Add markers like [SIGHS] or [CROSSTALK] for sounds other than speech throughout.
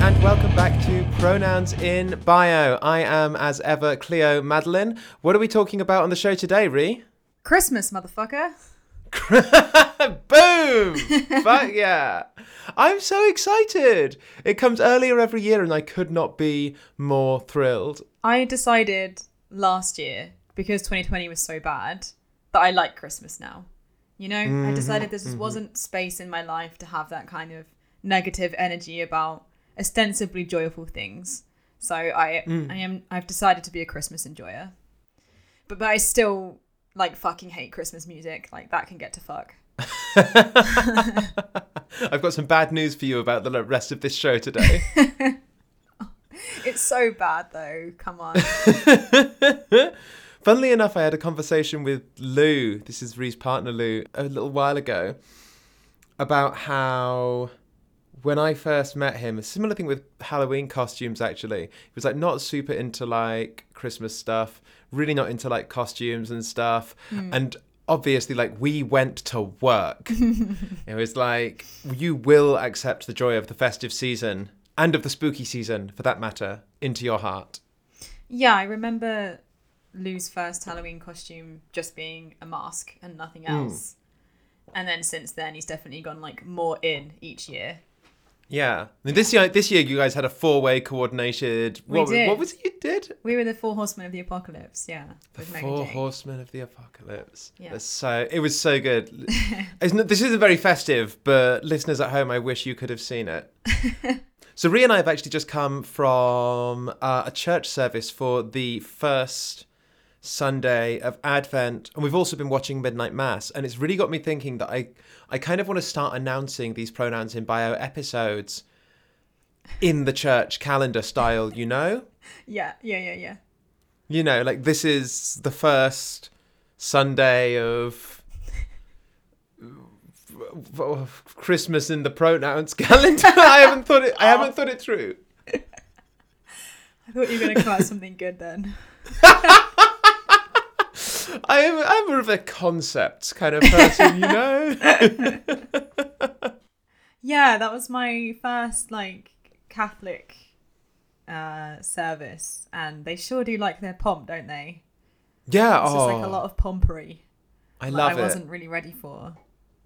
and welcome back to Pronouns in Bio. I am, as ever, Cleo Madeline. What are we talking about on the show today, Rhy? Christmas, motherfucker. [LAUGHS] Boom! Fuck [LAUGHS] yeah. I'm so excited. It comes earlier every year, and I could not be more thrilled. I decided last year, because 2020 was so bad, that I like Christmas now. You know, I mm-hmm, decided this mm-hmm. wasn't space in my life to have that kind of negative energy about ostensibly joyful things. So I mm. I am I've decided to be a Christmas enjoyer. But but I still like fucking hate Christmas music. Like that can get to fuck. [LAUGHS] [LAUGHS] I've got some bad news for you about the rest of this show today. [LAUGHS] It's so bad though. Come on. Funnily enough, I had a conversation with Lou, this is Rhy's partner Lou, a little while ago, about how when I first met him, a similar thing with Halloween costumes actually. He was like not super into like Christmas stuff, really not into like costumes and stuff. Hmm. And obviously like we went to work. [LAUGHS] it was like you will accept the joy of the festive season and of the spooky season for that matter into your heart. Yeah, I remember Lou's first Halloween costume just being a mask and nothing hmm. else. And then since then, he's definitely gone like more in each year. Yeah. This year, this year, you guys had a four-way coordinated. We what, did. what was it you did? We were the four horsemen of the apocalypse. Yeah, The Four Horsemen of the Apocalypse. Yeah. That's so it was so good. [LAUGHS] It's not, this isn't very festive, but listeners at home, I wish you could have seen it. [LAUGHS] so Rhy and I have actually just come from uh, a church service for the first Sunday of Advent, and we've also been watching Midnight Mass, and it's really got me thinking that I I kind of want to start announcing these pronouns in bio episodes in the church calendar style, you know? [LAUGHS] Yeah, yeah, yeah, yeah. you know, like this is the first Sunday of [LAUGHS] Christmas in the pronouns [LAUGHS] calendar. I haven't thought it. I haven't thought it through. I thought you were gonna come out with something good then. I am. I'm more of a concept kind of person, you know. [LAUGHS] Yeah, that was my first like Catholic uh service, and they sure do like their pomp, don't they? Yeah. It's oh, just like a lot of pompery. I that love I it. wasn't really ready for.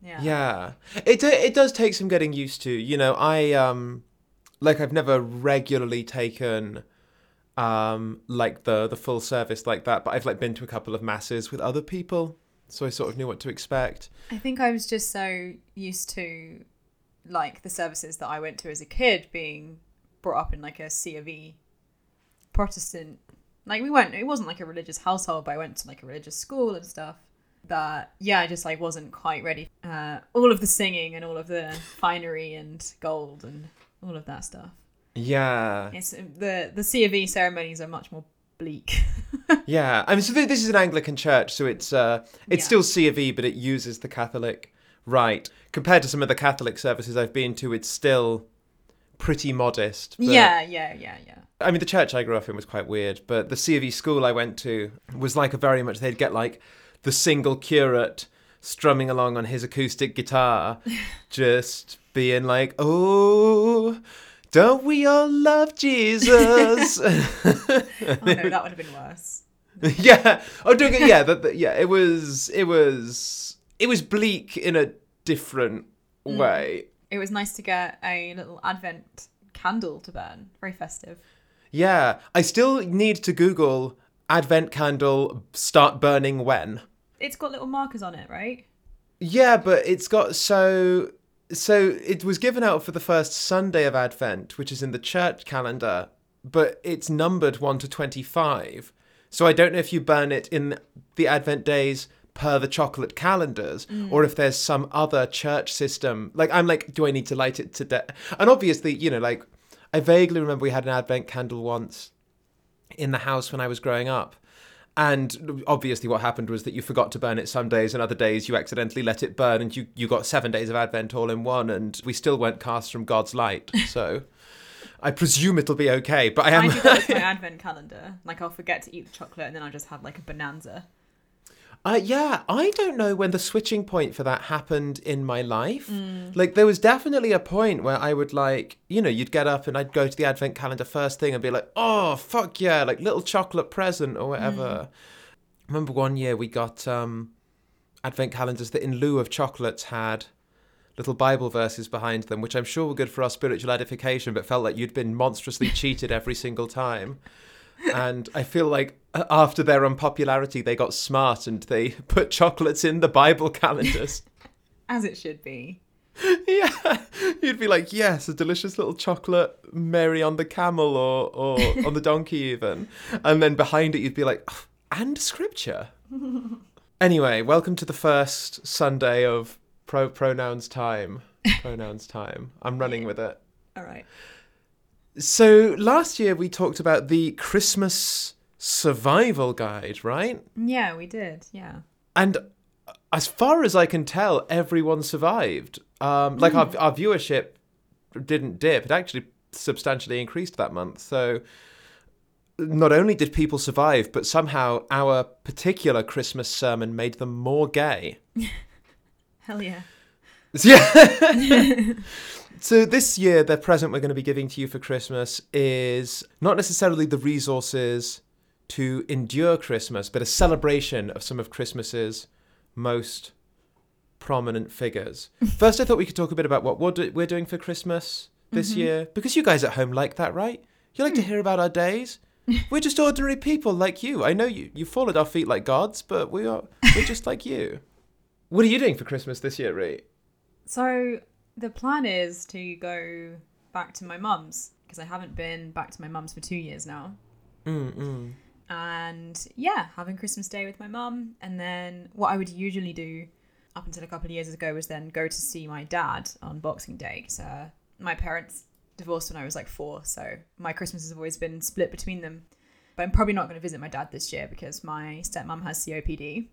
Yeah. Yeah, it it does take some getting used to. You know, I um, like I've never regularly taken um like the the full service like that, but I've like been to a couple of masses with other people, so I sort of knew what to expect. I think I was just so used to like the services that I went to as a kid being brought up in like a C of E Protestant like we went it wasn't like a religious household but I went to like a religious school and stuff that yeah I just like wasn't quite ready uh all of the singing and all of the finery and gold and all of that stuff Yeah, it's the the C of E ceremonies are much more bleak [LAUGHS] yeah. I mean, so th- this is an Anglican church, so it's uh, it's Yeah. still C of E, but it uses the Catholic rite. Compared to some of the Catholic services I've been to, it's still pretty modest. yeah yeah yeah yeah I mean, the church I grew up in was quite weird, but the C of E school I went to was like a very much, they'd get like the single curate strumming along on his acoustic guitar, [LAUGHS] just being like, oh, don't we all love Jesus? [LAUGHS] oh no that would have been worse [LAUGHS] yeah. Oh, don't get, yeah, that, that- yeah, it was, it was, it was bleak in a different mm. way. it was nice to get a little advent candle to burn very festive Yeah. I still need to Google advent candle start burning when. It's got little markers on it, right? Yeah, but it's got so so it was given out for the first Sunday of Advent, which is in the church calendar, but it's numbered 1 to 25. So I don't know if you burn it in the Advent days per the chocolate calendars mm. or if there's some other church system. Like I'm like do I need to light it today? And obviously, you know, like I vaguely remember we had an Advent candle once in the house when I was growing up. And obviously, what happened was that you forgot to burn it some days, and other days you accidentally let it burn, and you, you got seven days of Advent all in one, and we still weren't cast from God's light. [LAUGHS] So I presume it'll be okay. But I I am. do that with my [LAUGHS] advent calendar. Like I'll forget to eat the chocolate and then I'll just have like a bonanza. Uh, yeah, I don't know when the switching point for that happened in my life. Like, there was definitely a point where I would, like, you know, you'd get up and I'd go to the advent calendar first thing and be like, oh, fuck yeah, like little chocolate present or whatever. I remember one year we got um, advent calendars that, in lieu of chocolates, had little Bible verses behind them, which I'm sure were good for our spiritual edification, but felt like you'd been monstrously [LAUGHS] cheated every single time. And I feel like uh, after their unpopularity, they got smart and they [LAUGHS] put chocolates in the Bible calendars. [LAUGHS] As it should be. [LAUGHS] yeah, you'd be like, yes, a delicious little chocolate Mary on the camel or, or on the donkey, even. And then behind it, you'd be like, "Oh, and scripture. anyway, welcome to the first Sunday of pro- pronouns time. Pronouns time. I'm running with it. All right. So last year we talked about the Christmas survival guide, right? Yeah, we did. Yeah. And as far as I can tell, everyone survived. Um, like our, our viewership didn't dip; it actually substantially increased that month. So not only did people survive, but somehow our particular Christmas sermon made them more gay. [LAUGHS] Hell yeah. [LAUGHS] Yeah. [LAUGHS] so this year, the present we're going to be giving to you for Christmas is not necessarily the resources to endure Christmas, but a celebration of some of Christmas's most prominent figures. [LAUGHS] First, I thought we could talk a bit about what we're, doing for Christmas this mm-hmm. year, because you guys at home like that, right? You like to mm. hear about our days. [LAUGHS] We're just ordinary people like you. I know you. You fall at our feet like gods, but we are. We're just like you. [LAUGHS] What are you doing for Christmas this year, Rhy? So the plan is to go back to my mum's because I haven't been back to my mum's for two years now. Mm-mm. And yeah, having Christmas Day with my mum. And then what I would usually do up until a couple of years ago was then go to see my dad on Boxing Day because uh, my parents divorced when I was like four. So my Christmas has always been split between them. But I'm probably not going to visit my dad this year because my stepmom has COPD.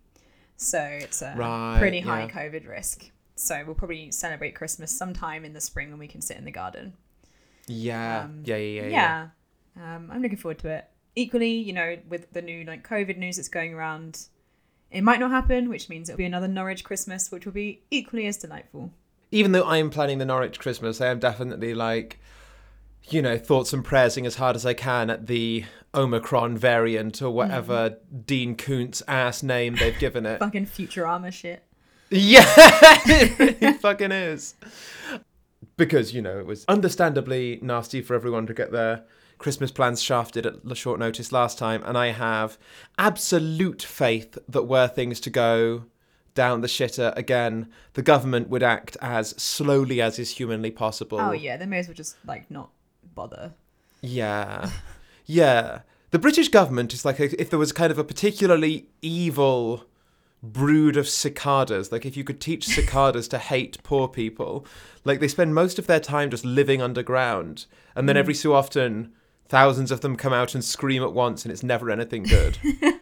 So it's a Right, pretty high yeah. COVID risk. So we'll probably celebrate Christmas sometime in the spring when we can sit in the garden. Yeah. Um, yeah, yeah, yeah, yeah. yeah. Um, I'm looking forward to it. Equally, you know, with the new like COVID news that's going around, it might not happen, which means it'll be another Norwich Christmas, which will be equally as delightful. Even though I am planning the Norwich Christmas, I am definitely like, you know, thoughts and prayersing as hard as I can at the Omicron variant or whatever Dean Koontz ass name they've given it. [LAUGHS] Fucking Futurama shit. Yeah, [LAUGHS] it really fucking is. Because, you know, it was understandably nasty for everyone to get their Christmas plans shafted at short notice last time, and I have absolute faith that were things to go down the shitter again, the government would act as slowly as is humanly possible. Oh yeah, they may as well just like not bother. Yeah. Yeah. The British government is like a, if there was kind of a particularly evil brood of cicadas, like if you could teach cicadas to hate poor people, like they spend most of their time just living underground. And then every so often, thousands of them come out and scream at once, and it's never anything good. [LAUGHS]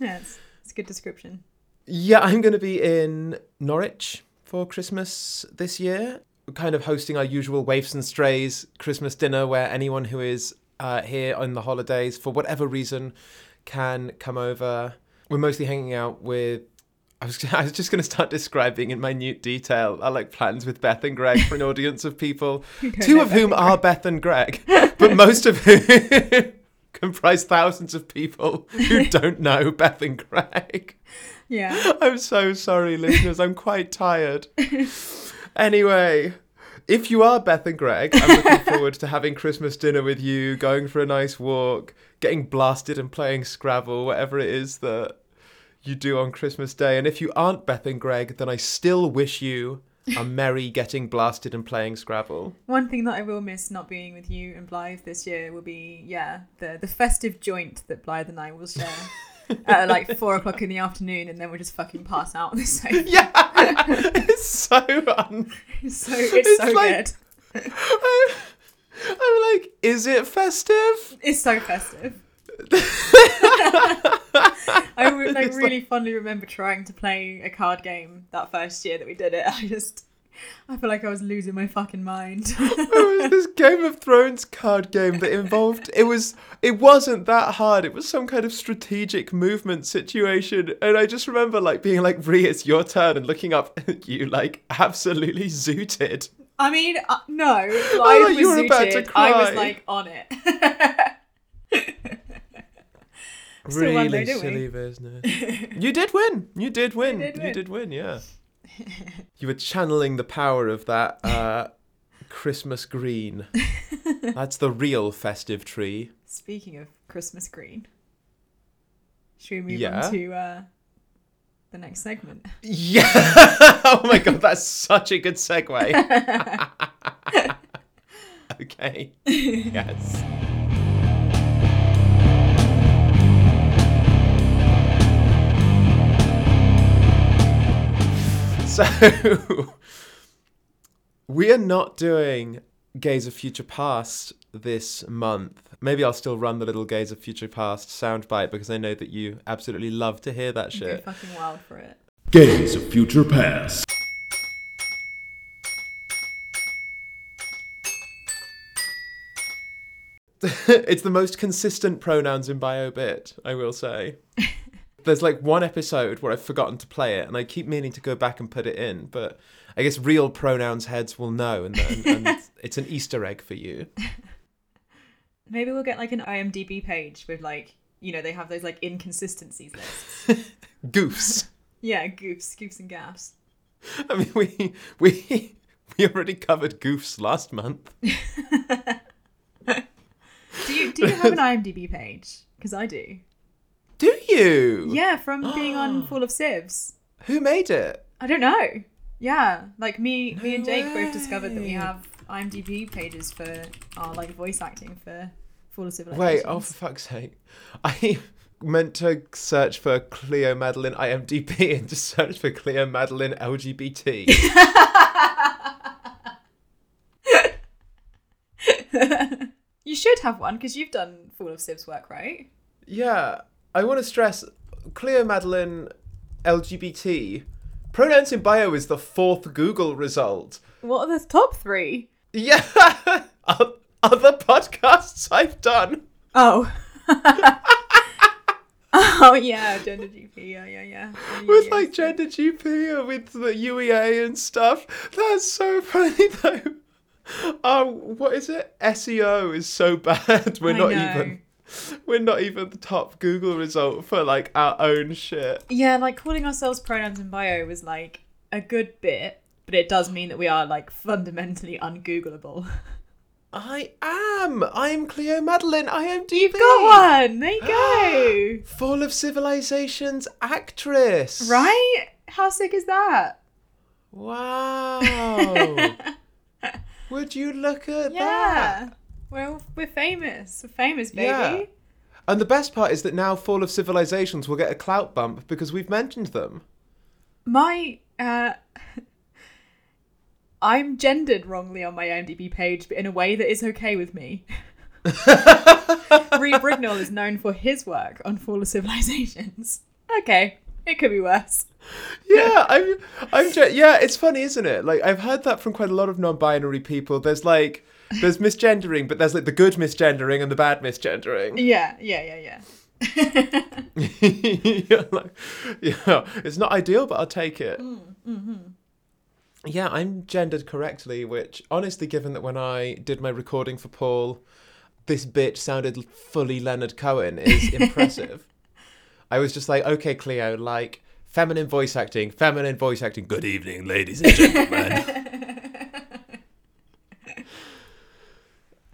Yeah, it's, it's a good description. Yeah, I'm going to be in Norwich for Christmas this year. We're kind of hosting our usual Waifs and Strays Christmas dinner where anyone who is uh, here on the holidays, for whatever reason, can come over. We're mostly hanging out with. I was, [LAUGHS] I was just going to start describing in minute detail our like plans with Beth and Greg for an audience of people, [LAUGHS] two of Beth whom are Beth and Greg, [LAUGHS] but most of whom comprise thousands of people who don't know Beth and Greg. Yeah. I'm so sorry, listeners. I'm quite tired. Anyway, if you are Beth and Greg, I'm looking forward to having Christmas dinner with you, going for a nice walk, getting blasted and playing Scrabble, whatever it is that you do on Christmas Day. And if you aren't Beth and Greg, then I still wish you a [LAUGHS] merry getting blasted and playing Scrabble. One thing that I will miss not being with you and Blythe this year will be, yeah, the the festive joint that Blythe and I will share [LAUGHS] at like four o'clock in the afternoon, and then we'll just fucking pass out on the sofa. [LAUGHS] Yeah, it's so un- It's so it's, It's so like- good. I- I'm like, is it festive? It's so festive. I would [LAUGHS] like really fondly remember trying to play a card game that first year that we did it. [LAUGHS] I just I feel like I was losing my fucking mind. [LAUGHS] it was this Game of Thrones card game that involved it was it wasn't that hard. It was some kind of strategic movement situation. And I just remember like being like, Rhy, it's your turn and looking up at you like absolutely zooted. I mean, uh, no, life thought was you were about to zooted. I was like on it. Really silly business. [LAUGHS] you did win. You did win. did You did win, yeah. [LAUGHS] you were channeling the power of that uh, Christmas green. [LAUGHS] That's the real festive tree. Speaking of Christmas green, should we move Yeah. on to uh, the next segment? Yeah. oh my god, that's such a good segue. okay. Yes. [LAUGHS] So we are not doing Gaze of Future Past this month. Maybe I'll still run the little Gaze of Future Past soundbite because I know that you absolutely love to hear that Go shit. fucking wild for it. Gaze of Future Past. [LAUGHS] it's the most consistent pronouns in BioBit, I will say. [LAUGHS] There's like one episode where I've forgotten to play it, and I keep meaning to go back and put it in, but I guess real pronouns heads will know, and, and, [LAUGHS] and it's an Easter egg for you. [LAUGHS] Maybe we'll get like an IMDb page with like, you know, they have those like inconsistencies lists. [LAUGHS] Goofs. yeah, goofs, goofs and gaffs. I mean, we we we already covered goofs last month. Do you do you have an IMDb page? Because I do. You? Yeah, from [GASPS] being on Fall of Civs. Who made it? I don't know. Yeah, like me, me and No Jake both discovered that we have IMDb pages for our like voice acting for Fall of Civilization. Wait, oh for fuck's sake! [LAUGHS] I meant to search for Cleo Madeline IMDb [LAUGHS] and just search for Cleo Madeline LGBT. [LAUGHS] you should have one because you've done Fall of Civs work, right? yeah, I want to stress Cleo Madeline LGBT. Pronouns in bio is the fourth Google result. What are the top three? Yeah, [LAUGHS] other podcasts I've done. Oh. [LAUGHS] oh yeah, GenderGP. Yeah, yeah, yeah. with Yeah, like yeah. GenderGP or with the UEA and stuff. That's so funny though. [LAUGHS] Um, what is it? SEO is so bad. We're I not know. even. [LAUGHS] We're not even the top Google result for like our own shit. Yeah, like calling ourselves pronouns in bio was like a good bit, but it does mean that we are like fundamentally ungoogleable. I am. I'm Cleo Madeline. IMDb. You've got one. There you go. [GASPS] Fall of Civilization's actress. right? How sick is that? Wow. [LAUGHS] Would you look at that? Yeah. Well, we're famous. We're famous, baby. Yeah. And the best part is that now Fall of Civilizations will get a clout bump because we've mentioned them. My uh [LAUGHS] I'm gendered wrongly on my IMDb page, but in a way that is okay with me. [LAUGHS] Rhy Brignall is known for his work on Fall of Civilizations. Okay, it could be worse. Yeah, I'm. I'm. Ge- yeah, it's funny, isn't it? Like I've heard that from quite a lot of non-binary people. There's like, there's misgendering, but there's like the good misgendering and the bad misgendering. Yeah, yeah, yeah, yeah. [LAUGHS] yeah, like, yeah, it's not ideal, but I'll take it. Mm, mm-hmm. Yeah, I'm gendered correctly, which honestly, given that when I did my recording for Fall, this bitch sounded fully Leonard Cohen, is [LAUGHS] impressive. I was just like, okay, Cleo, like feminine voice acting, feminine voice acting. Good evening, ladies and gentlemen. [LAUGHS]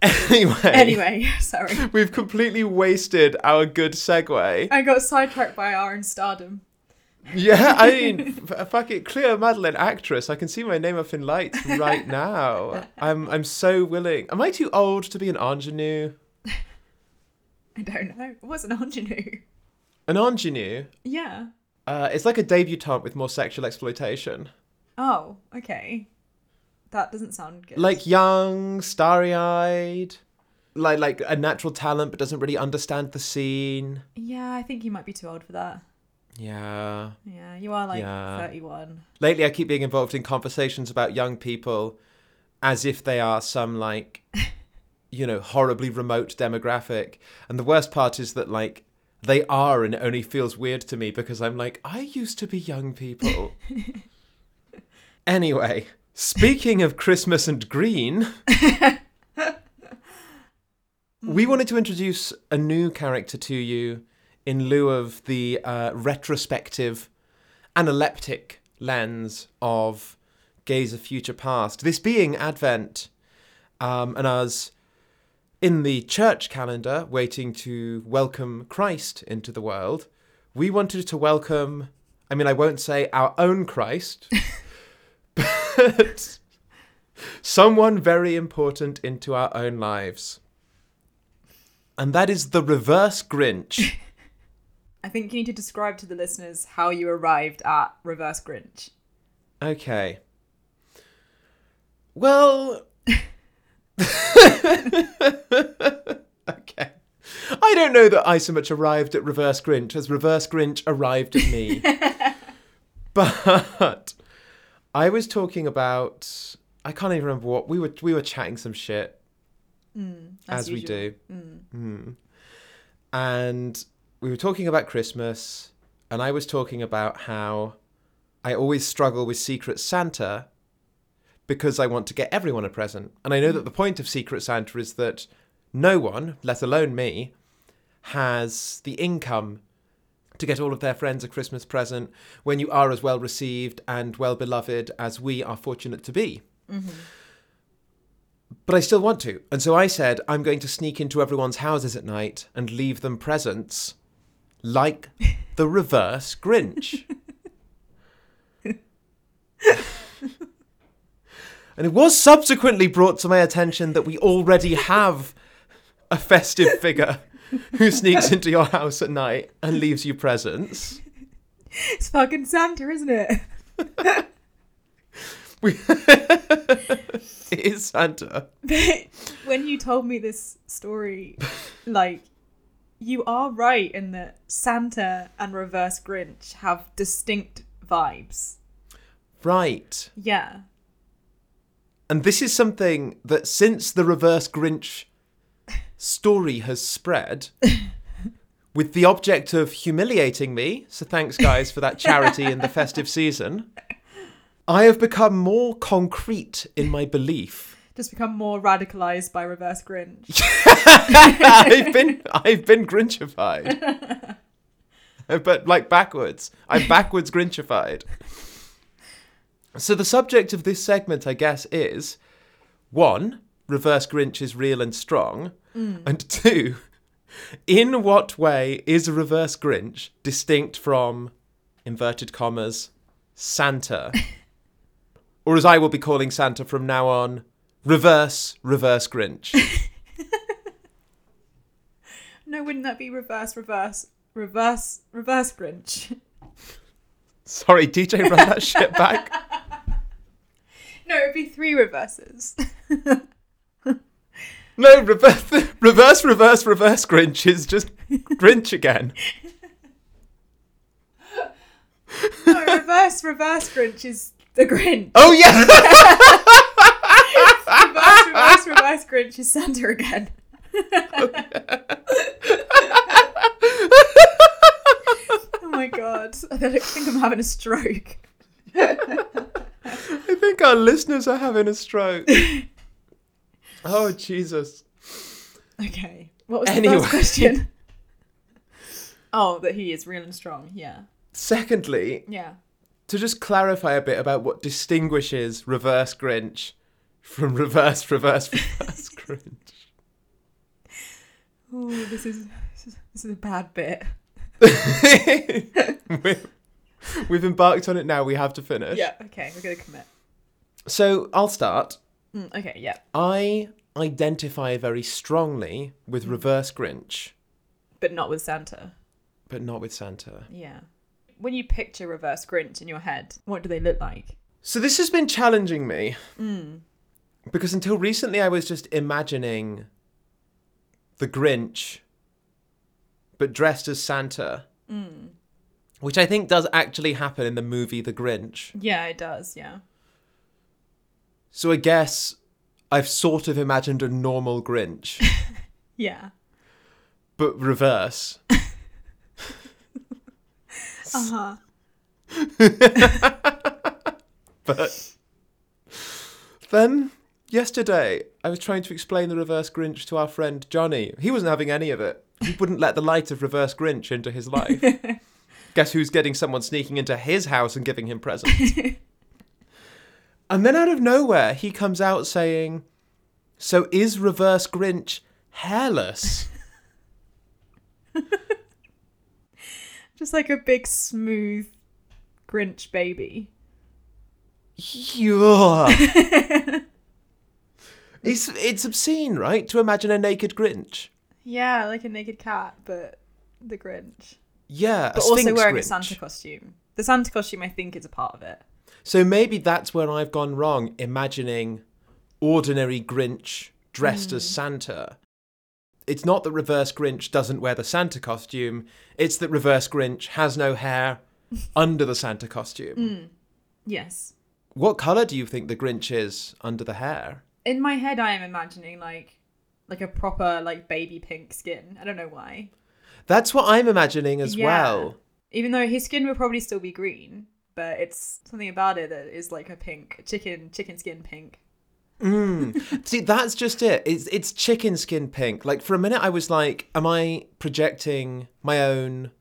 anyway, Anyway, [LAUGHS] sorry. we've completely wasted our good segue. I got sidetracked by our own stardom. Yeah, I [LAUGHS] mean, f- fuck it, Cleo Madeline, actress. I can see my name up in lights right now. [LAUGHS] I'm, I'm so willing. Am I too old to be an ingenue? I don't know. What's an ingenue? An ingenue? Yeah. Uh, it's like a debutante with more sexual exploitation. Oh, okay. That doesn't sound good. Like young, starry-eyed, like like a natural talent but doesn't really understand the scene. Yeah, I think you might be too old for that. Yeah. Yeah, you are like Yeah. 31. Lately, I keep being involved in conversations about young people as if they are some, like, [LAUGHS] you know, horribly remote demographic. And the worst part is that, like, they are, and it only feels weird to me because I'm like, I used to be young people. [LAUGHS] anyway, speaking of Christmas and green, [LAUGHS] we wanted to introduce a new character to you in lieu of the uh, retrospective analeptic lens of gaze of future past. This being Advent, um, and us in the church calendar waiting to welcome Christ into the world, we wanted to welcome, I mean, I won't say our own Christ, [LAUGHS] [LAUGHS] someone very important into our own lives. And that is the reverse Grinch. [LAUGHS] I think you need to describe to the listeners how you arrived at Reverse Grinch. Okay. Well. [LAUGHS] okay. I don't know that I so much arrived at Reverse Grinch as Reverse Grinch arrived at me. but I was talking about I can't even remember what we were we were chatting some shit mm, as, we usual. do. Mm. And we were talking about Christmas, and I was talking about how I always struggle with Secret Santa because I want to get everyone a present. And I know that mm. the point of Secret Santa is that no one, let alone me, has the income to get all of their friends a Christmas present when you are as well received and well beloved as we are fortunate to be. Mm-hmm. But I still want to. And so I said, I'm going to sneak into everyone's houses at night and leave them presents like [LAUGHS] the reverse Grinch. and it was subsequently brought to my attention that we already have a festive figure who sneaks into your house at night and leaves you presents. It's fucking Santa, isn't it? We [LAUGHS] it is Santa. But [LAUGHS] when you told me this story, like, you are right in that Santa and Reverse Grinch have distinct vibes. Right. Yeah. And this is something that since the reverse Grinch story has spread, [LAUGHS] with the object of humiliating me, so thanks guys for that charity in the festive season, I have become more concrete in my belief. Just become more radicalized by Reverse Grinch. [LAUGHS] I've been I've been Grinchified. [LAUGHS] but like backwards. I'm backwards Grinchified. So the subject of this segment, I guess, is one, reverse Grinch is real and strong, and two, in what way is a reverse Grinch distinct from inverted commas Santa? [LAUGHS] or as I will be calling Santa from now on, reverse reverse Grinch. [LAUGHS] No, wouldn't that be reverse, reverse, reverse, reverse Grinch? Sorry, DJ, run that shit back. [LAUGHS] No, it'd be three reverses. No, reverse, [LAUGHS] reverse, reverse, reverse Grinch is just Grinch again. No, reverse, reverse Grinch is the Grinch. Oh yeah, [LAUGHS] Reverse, reverse, reverse Grinch is Santa again. [LAUGHS] oh my god. I think I'm having a stroke. I think our listeners are having a stroke. Oh Jesus. Okay. What was the Anyway. first question? [LAUGHS] oh, that he is real and strong. Yeah. Secondly, Yeah. to just clarify a bit about what distinguishes reverse Grinch from reverse, reverse, [LAUGHS] reverse Grinch. Oh, this is this is, this is a bad bit. [LAUGHS] we've, we've embarked on it now. We have to finish. Yeah. Okay, we're gonna commit. So I'll start. Mm, okay. Yeah. I identify very strongly with mm. reverse Grinch, But not with Santa. but not with Santa. Yeah. When you picture reverse Grinch in your head, what do they look like? So this has been challenging me mm. because until recently I was just imagining the Grinch, but dressed as Santa, mm. which I think does actually happen in the movie The Grinch. Yeah, it does. Yeah. So I guess I've sort of imagined a normal Grinch, [LAUGHS] Yeah. but reverse. [LAUGHS] Uh huh. [LAUGHS] But then yesterday, I was trying to explain the reverse Grinch to our friend Johnny. He wasn't having any of it. He wouldn't let the light of reverse Grinch into his life. Guess who's getting someone sneaking into his house and giving him presents? And then out of nowhere, he comes out saying, So is reverse Grinch hairless? [LAUGHS] Just like a big smooth Grinch baby. Yeah. [LAUGHS] it's, it's obscene, right? To imagine a naked Grinch. Yeah, like a naked cat, but the Grinch. Yeah, But also wearing a Santa costume. The Santa costume, I think, is a part of it. So maybe that's where I've gone wrong, imagining ordinary Grinch dressed as hmm. Santa. It's not that Reverse Grinch doesn't wear the Santa costume, it's that Reverse Grinch has no hair [LAUGHS] under the Santa costume. Hmm. Yes. What colour do you think the Grinch is under the hair? In my head, I am imagining like like a proper like baby pink skin. I don't know why. That's what I'm imagining as Yeah. well. Even though his skin would probably still be green, but it's something about it that is like a pink chicken chicken skin pink. Mm. [LAUGHS] See, that's just it. It's it's chicken skin pink. Like for a minute, I was like, "Am I projecting my own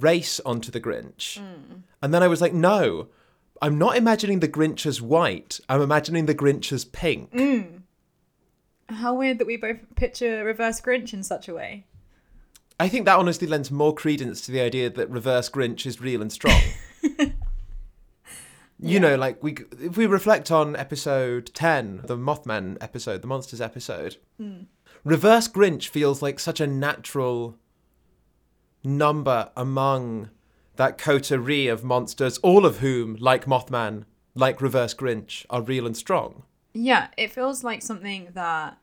race onto the Grinch?" And then I was like, "No, I'm not imagining the Grinch as white. I'm imagining the Grinch as pink." How weird that we both picture reverse Grinch in such a way. I think that honestly lends more credence to the idea that Reverse Grinch is real and strong. [LAUGHS] You know, like we if we reflect on episode 10, the Mothman episode, the monsters episode. Hmm. Reverse Grinch feels like such a natural number among that coterie of monsters, all of whom, like Mothman, like Reverse Grinch, are real and strong. Yeah, it feels like something that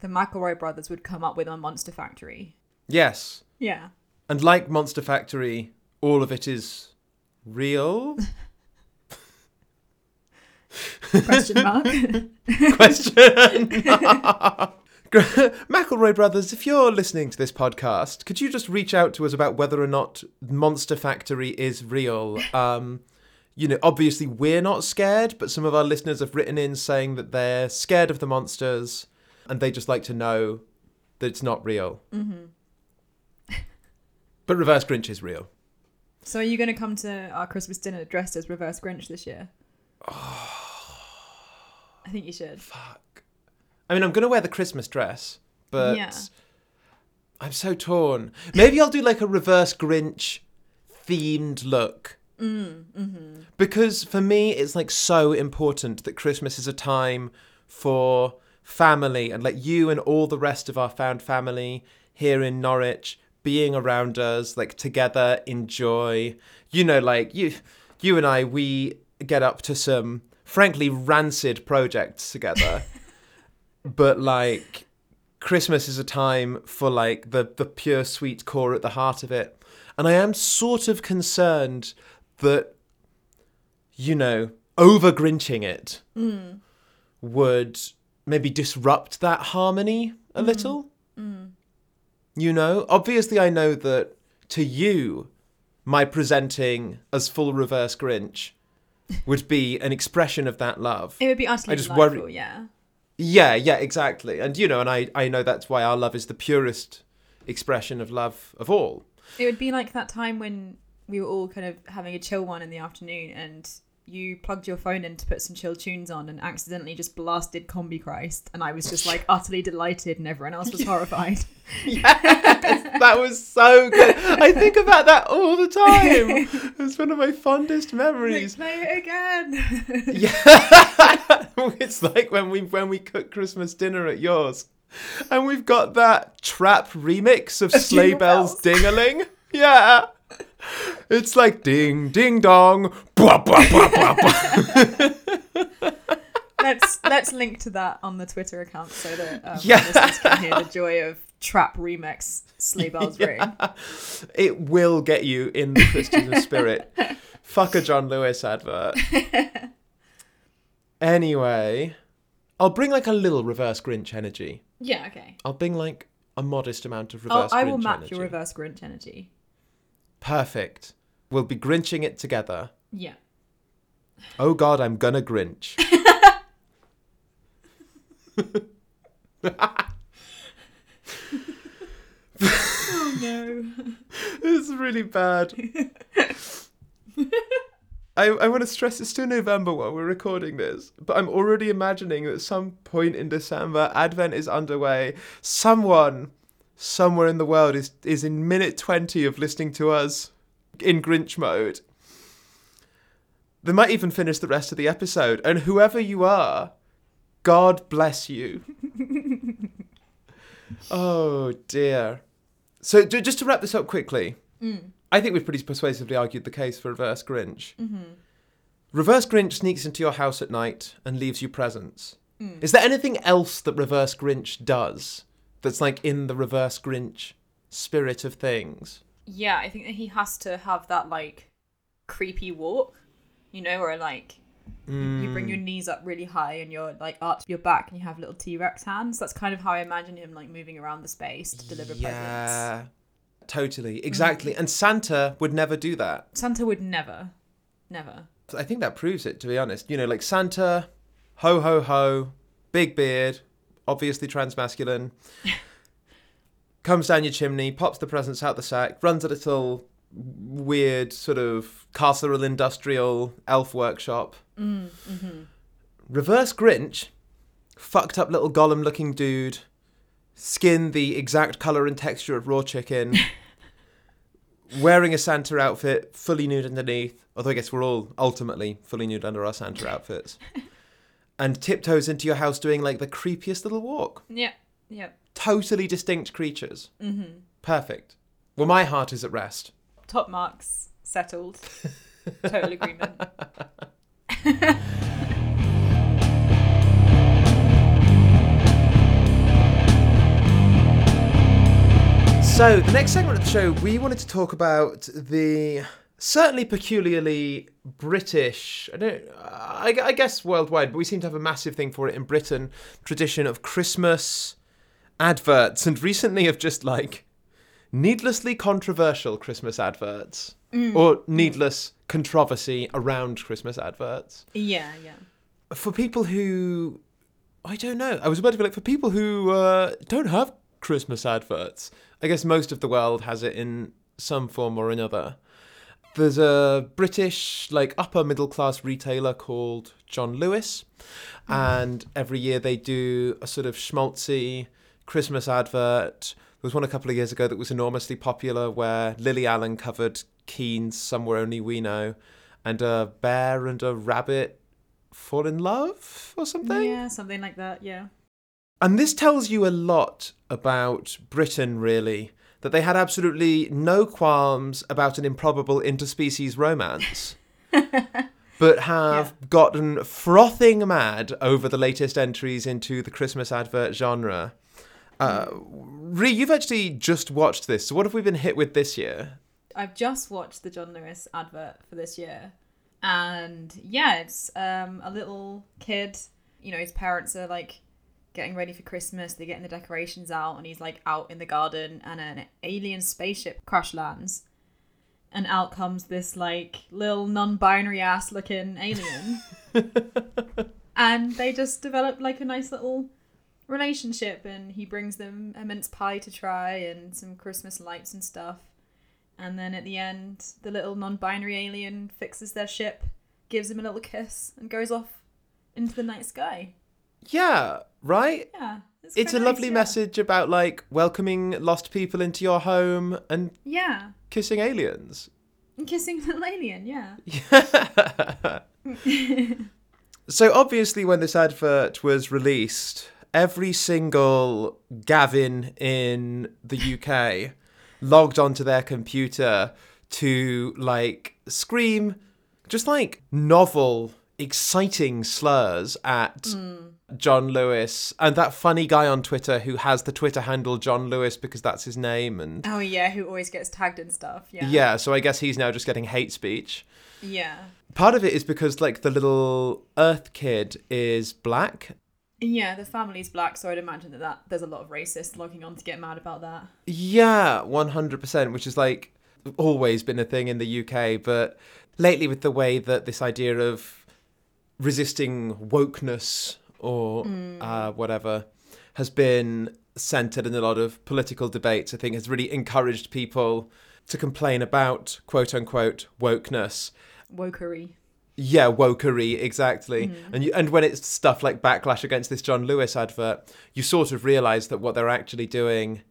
the McElroy brothers would come up with on Monster Factory. Yes. Yeah. And like Monster Factory, all of it is real. [LAUGHS] Question mark. [LAUGHS] question. [LAUGHS] McElroy Brothers, if you're listening to this podcast, could you just reach out to us about whether or not Monster Factory is real? Um, you know, obviously we're not scared, but some of our listeners have written in saying that they're scared of the monsters and they just like to know that it's not real. Mm-hmm. [LAUGHS] but Reverse Grinch is real. so are you going to come to our Christmas dinner dressed as reverse Grinch this year? I think you should. Fuck. I mean, I'm gonna wear the Christmas dress, but Yeah. I'm so torn. Maybe I'll do like a reverse Grinch themed look. Mm, mm-hmm. Because for me, it's like so important that Christmas is a time for family and like you and all the rest of our found family here in Norwich being around us, like together, enjoy. You know, like you, you and I, we get up to some frankly rancid projects together, [LAUGHS] but like Christmas is a time for like the the pure sweet core at the heart of it. And I am sort of concerned that you know, over grinching it mm. would maybe disrupt that harmony a mm. little. Mm. You know, obviously I know that to you my presenting as full reverse Grinch would be an expression of that love. It would be utterly I just delightful, worry- yeah. Yeah, yeah, exactly. And you know, and I I know that's why our love is the purest expression of love of all. It would be like that time when we were all kind of having a chill one in the afternoon and you plugged your phone in to put some chill tunes on and accidentally just blasted Combichrist and I was just like utterly delighted and everyone else was [LAUGHS] horrified. Yes, that was so good. I think about that all the time. It's one of my fondest Like, memories. play it again. Yeah, [LAUGHS] [LAUGHS] it's like when we when we cook Christmas dinner at yours, and we've got that trap remix of Sleigh Bells Bells. Dingaling. Yeah, it's like ding ding dong. Blah, blah, blah, blah, blah. let's let's link to that on the Twitter account so that um, [LAUGHS] Yeah. listeners can hear the joy of trap remix Sleigh Bells [LAUGHS] Ring. It will get you in the Christmas spirit. [LAUGHS] Fuck a John Lewis advert. anyway, I'll bring like a little reverse Grinch energy. Yeah, okay. I'll bring like a modest amount of Oh, reverse I will Grinch match energy. your reverse Grinch energy. Perfect. We'll be Grinching it together. Yeah. Oh god, I'm gonna Grinch. [LAUGHS] Oh no. [LAUGHS] This is really bad. [LAUGHS] I, I want to stress it's still November while we're recording this, but I'm already imagining that at some point in December, Advent is underway. Someone, somewhere in the world, is, is in minute 20 of listening to us in Grinch mode. They might even finish the rest of the episode, and whoever you are, God bless you. [LAUGHS] oh dear. So, ju- just to wrap this up quickly, mm. I think we've pretty persuasively argued the case for Reverse Grinch. Mm-hmm. Reverse Grinch sneaks into your house at night and leaves you presents. Mm. Is there anything else that Reverse Grinch does that's like in the Reverse Grinch spirit of things? Yeah, I think that he has to have that like creepy walk, you know, where like you bring your mm. knees up really high and you're like arch your back and you have little T Rex hands. That's kind of how I imagine him like moving around the space to deliver presents. yeah, totally, mm-hmm. exactly. And Santa would never do that. Santa would never, never. I think that proves it, to be honest. You know, like Santa, ho ho ho, big beard, obviously transmasculine, comes down your chimney, pops the presents out the sack, runs a little weird sort of carceral industrial elf workshop. Mm, mm-hmm. Reverse Grinch, fucked up little golem looking dude, skin the exact colour and texture of raw chicken. [LAUGHS] wearing a Santa outfit, fully nude underneath. Although I guess we're all ultimately fully nude under our Santa outfits. [LAUGHS] and tiptoes into your house doing like the creepiest little walk. Yeah, yeah. Totally distinct creatures. Mm-hmm. Perfect. Well, my heart is at rest. Top marks settled. Total agreement. [LAUGHS] So, the next segment of the show, we wanted to talk about the certainly peculiarly British, I don't, I, I guess worldwide, but we seem to have a massive thing for it in Britain, tradition of Christmas adverts, and recently of just like needlessly controversial Christmas adverts or needless controversy around Christmas adverts Yeah, yeah. for people who I don't know. I was about to be like for people who uh, don't have Christmas adverts. I guess most of the world has it in some form or another. There's a British like upper middle class retailer called John Lewis, hmm. and every year they do a sort of schmaltzy Christmas advert. There was one a couple of years ago that was enormously popular where Lily Allen covered Keane's Somewhere Only We Know, and a bear and a rabbit fall in love or something. Yeah, something like that, yeah. And this tells you a lot about Britain, really, that they had absolutely no qualms about an improbable interspecies romance, [LAUGHS] but have gotten frothing mad over the latest entries into the Christmas advert genre. Uh, Rhy, you've actually just watched this. So what have we been hit with this year? I've just watched the John Lewis advert for this year. And yeah, it's um, a little kid. You know, his parents are like getting ready for Christmas. They're getting the decorations out, and he's like out in the garden, and an alien spaceship crash lands. And out comes this like little non binary ass looking alien. [LAUGHS] and they just develop like a nice little relationship, and he brings them a mince pie to try and some Christmas lights and stuff. And then at the end, the little non binary alien fixes their ship, gives him a little kiss, and goes off into the night sky. Yeah, right? Yeah. It's quite a nice, lovely yeah. message about like welcoming lost people into your home and Yeah. kissing aliens. And kissing a little alien, yeah. [LAUGHS] [LAUGHS] so obviously when this advert was released, every single Gavin in the UK [LAUGHS] logged onto their computer to like scream just like novel exciting slurs at mm. John Lewis and that funny guy on Twitter who has the Twitter handle John Lewis because that's his name and Oh yeah, who always gets tagged and stuff. Yeah. yeah, so I guess he's now just getting hate speech. Yeah. Part of it is because like the little Earth kid is black. Yeah, the family's black, so I'd imagine that, that there's a lot of racists logging on to get mad about that. Yeah, 100%, which is like always been a thing in the UK, but lately with the way that this idea of resisting wokeness or uh, whatever has been centered in a lot of political debates, I think has really encouraged people to complain about quote unquote wokeness. Wokery. Yeah, wokery, exactly. And you, and when it's stuff like backlash against this John Lewis advert, you sort of realise that what they're actually doing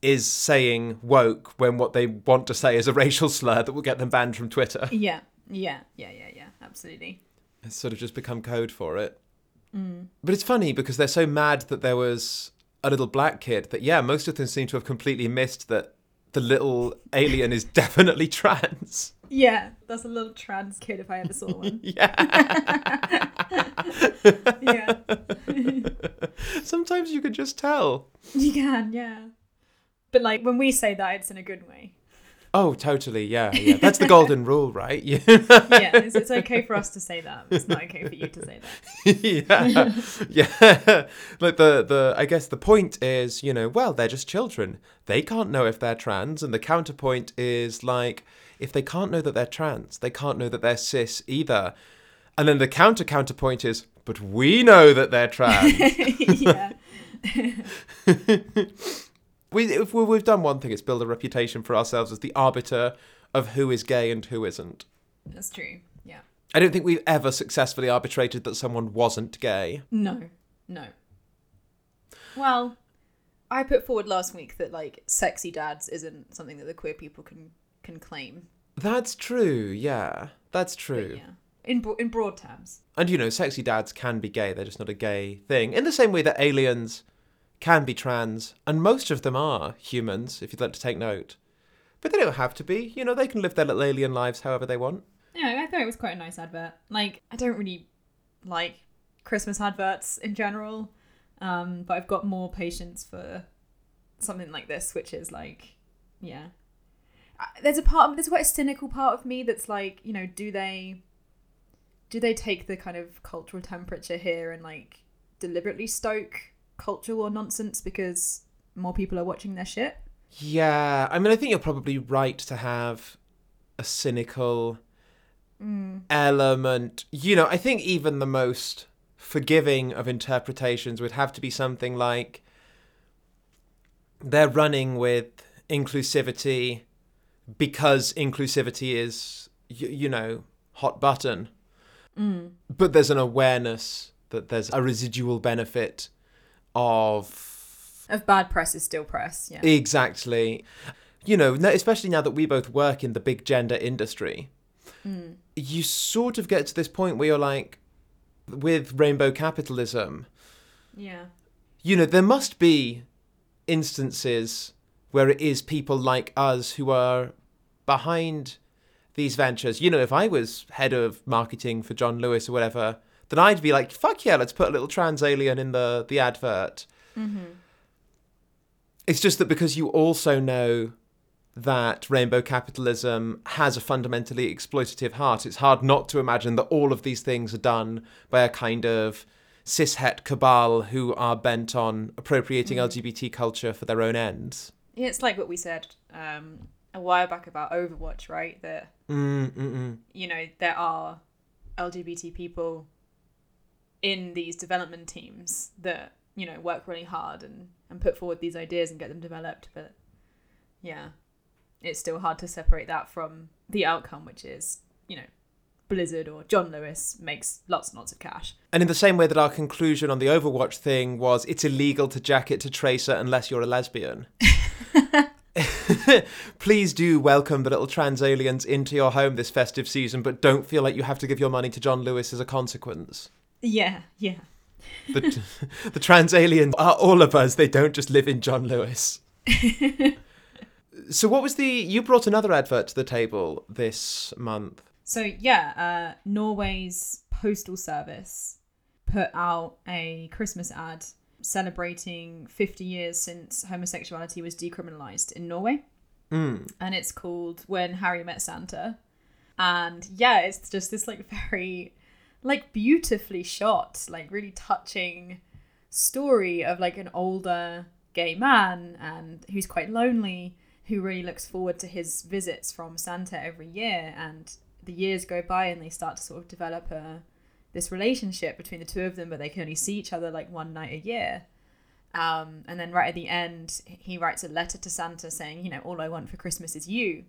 is saying woke when what they want to say is a [LAUGHS] racial slur that will get them banned from Twitter. Yeah. Yeah. Yeah. Yeah. Yeah. Absolutely. It's sort of just become code for it. Mm. But it's funny because they're so mad that there was a little black kid that, yeah, most of them seem to have completely missed that the little alien is [LAUGHS] definitely trans. Yeah, that's a little trans kid if I ever saw one. [LAUGHS] Yeah. [LAUGHS] yeah. Sometimes you can just tell. You can, yeah. But like when we say that, it's in a good way. Oh, totally. Yeah, yeah. That's the golden rule, right? Yeah. [LAUGHS] Yeah, it's, it's okay for us to say that. It's not okay for you to say that. [LAUGHS] yeah. yeah. Like the the I guess the point is, you know, well, they're just children. They can't know if they're trans and the counterpoint is like if they can't know that they're trans, they can't know that they're cis either. And then the counter counterpoint is, but we know that they're trans. [LAUGHS] yeah. We if we- we've done one thing, it's build a reputation for ourselves as the arbiter of who is gay and who isn't. That's true. Yeah. I don't think we've ever successfully arbitrated that someone wasn't gay. No. No. Well, I put forward last week that like sexy dads isn't something that the queer people can can claim. That's true. Yeah, that's But, true. yeah. In bro- in broad terms. And you know, sexy dads can be gay. They're just not a gay thing. In the same way that aliens can be trans, and most of them are humans, if you'd like to take note. But they don't have to be. You know, they can live their little alien lives however they want. Yeah, I thought it was quite a nice advert. Like, I don't really like Christmas adverts in general, um, but I've got more patience for something like this, which is like, yeah. There's a part, there's quite a cynical part of me that's like, you know, do they, do they take the kind of cultural temperature here and like deliberately stoke cultural nonsense because more people are watching their shit? Yeah, I mean, I think you're probably right to have a cynical mm. element. You know, I think even the most forgiving of interpretations would have to be something like they're running with inclusivity because inclusivity is, you, you know, hot button. Mm. But there's an awareness that there's a residual benefit of Of bad press is still press, yeah. Exactly. You know, especially now that we both work in the big gender industry, hmm. you sort of get to this point where you're like, with rainbow capitalism, yeah. you know, there must be instances where it is people like us who are behind these ventures. You know, if I was head of marketing for John Lewis or whatever, then I'd be like, fuck yeah, let's put a little trans alien in the, the advert. It's just that because you also know that rainbow capitalism has a fundamentally exploitative heart, it's hard not to imagine that all of these things are done by a kind of cishet cabal who are bent on appropriating LGBT culture for their own ends. Yeah, it's like what we said um, a while back about Overwatch, right? That Mm, mm, mm. you know there are LGBT people in these development teams that you know work really hard and and put forward these ideas and get them developed, but yeah, it's still hard to separate that from the outcome, which is you know Blizzard or John Lewis makes lots and lots of cash. And in the same way that our conclusion on the Overwatch thing was it's illegal to jacket to Tracer unless you're a lesbian. [LAUGHS] [LAUGHS] Please do welcome the little trans aliens into your home this festive season, but don't feel like you have to give your money to John Lewis as a consequence. Yeah, yeah. The, [LAUGHS] the trans aliens are all of us, they don't just live in John Lewis. [LAUGHS] so, what was the. You brought another advert to the table this month. So yeah, uh, Norway's Postal Service put out a Christmas ad celebrating 50 years since homosexuality was decriminalized in Norway. Mm. And it's called When Harry Met Santa. And yeah, it's just this like very like beautifully shot, like really touching story of like an older gay man and who's quite lonely who really looks forward to his visits from Santa every year. And the years go by and they start to sort of develop a this relationship between the two of them but they can only see each other like one night a year. Um, and then right at the end he writes a letter to Santa saying you know all I want for Christmas is you.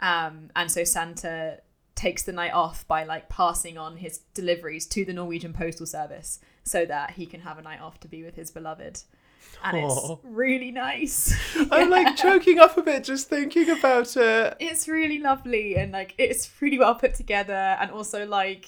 Um, and so Santa takes the night off by like passing on his deliveries to the Norwegian Postal Service so that he can have a night off to be with his beloved. And Aw. it's really nice. [LAUGHS] I'm like choking up a bit just thinking about it. it's really lovely and like it's really well put together and also like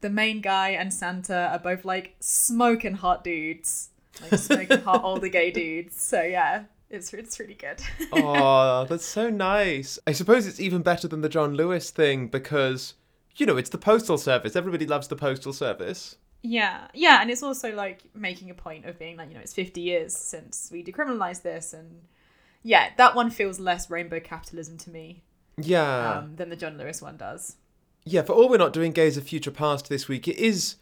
the main guy and Santa are both like smoking hot dudes. Like smoking hot older gay [LAUGHS] dudes. So yeah, it's it's really good. [LAUGHS] Oh, that's so nice. I suppose it's even better than the John Lewis thing because, you know, it's the postal service. Everybody loves the postal service. Yeah, yeah, and it's also like making a point of being like, you know, it's 50 years since we decriminalized this, and yeah, that one feels less rainbow capitalism to me Yeah. um, than the John Lewis one does. yeah, for all we're not doing Gays of Future Past this week, it is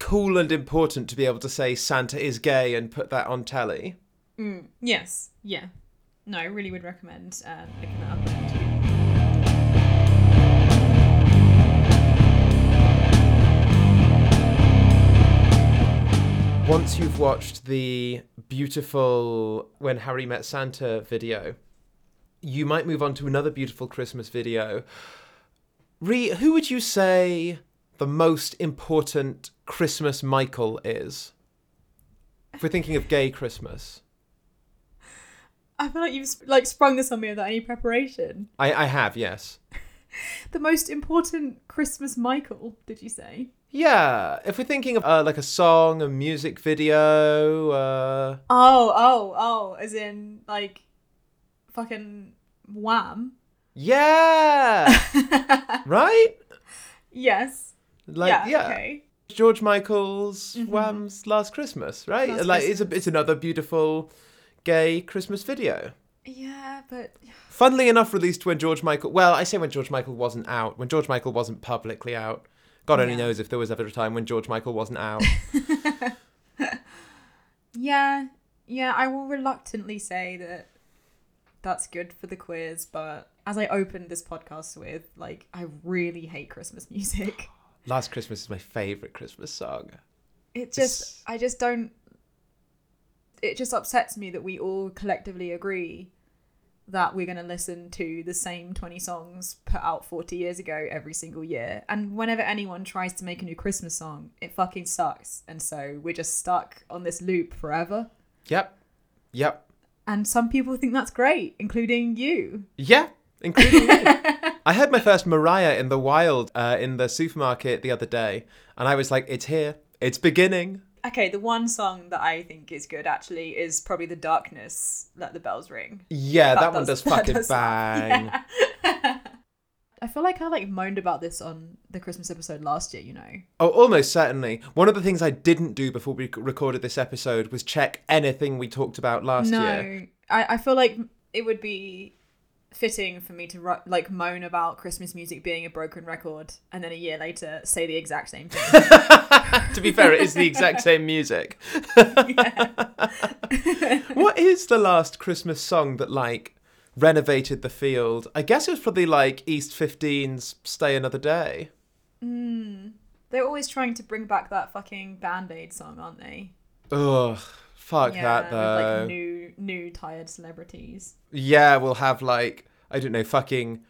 cool and important to be able to say Santa is gay and put that on telly. Mm, yes, yeah. No, I really would recommend uh, looking that up. Once you've watched the beautiful When Harry Met Santa video, you might move on to another beautiful Christmas video. Rhy, who would you say the most important Christmas Michael is? If we're thinking of gay Christmas. I feel like you've like sprung this on me without any preparation. I, I have, yes. [LAUGHS] The most important Christmas Michael, did you say? Yeah, if we're thinking of uh, like a song, a music video, uh, Oh, oh, oh, as in like fucking Wham. yeah, [LAUGHS] right? yes. Like, yeah, yeah, Okay. George Michael's Mhm. Wham's Last Christmas, right? Last like it's a, it's another beautiful gay Christmas video. Yeah, but Funnily enough, released when George Michael. Well, I say when George Michael wasn't out. When George Michael wasn't publicly out. God only Yeah. knows if there was ever a time when George Michael wasn't out. [LAUGHS] yeah, yeah, I will reluctantly say that that's good for the queers, but as I opened this podcast with, like, I really hate Christmas music. Last Christmas is my favorite Christmas song. It just, It's- I just don't. It just upsets me that we all collectively agree that we're going to listen to the same 20 songs put out 40 years ago every single year. And whenever anyone tries to make a new Christmas song, it fucking sucks. And so we're just stuck on this loop forever. Yep. Yep. And some people think that's great, including you. Yeah, including me. [LAUGHS] I heard my first Mariah in the wild uh, in the supermarket the other day, and I was like, "It's here, it's beginning." Okay, the one song that I think is good actually is probably The Darkness, Let the Bells Ring. Yeah, that, one does [LAUGHS] that fucking does bang. Yeah. [LAUGHS] I feel like I like moaned about this on the Christmas episode last year, you know. Oh, almost certainly. One of the things I didn't do before we recorded this episode was check anything we talked about last no, year. I, I feel like it would be fitting for me to like moan about Christmas music being a broken record and then a year later say the exact same thing. [LAUGHS] to be fair, it is the exact same music. [LAUGHS] what is the last Christmas song that like renovated the field? I guess it was probably like East 15's Stay Another Day. mm. They're always trying to bring back that fucking Band Aid song, aren't they? Ugh, fuck that with though. like new, new tired celebrities. Yeah, we'll have like I don't know, fucking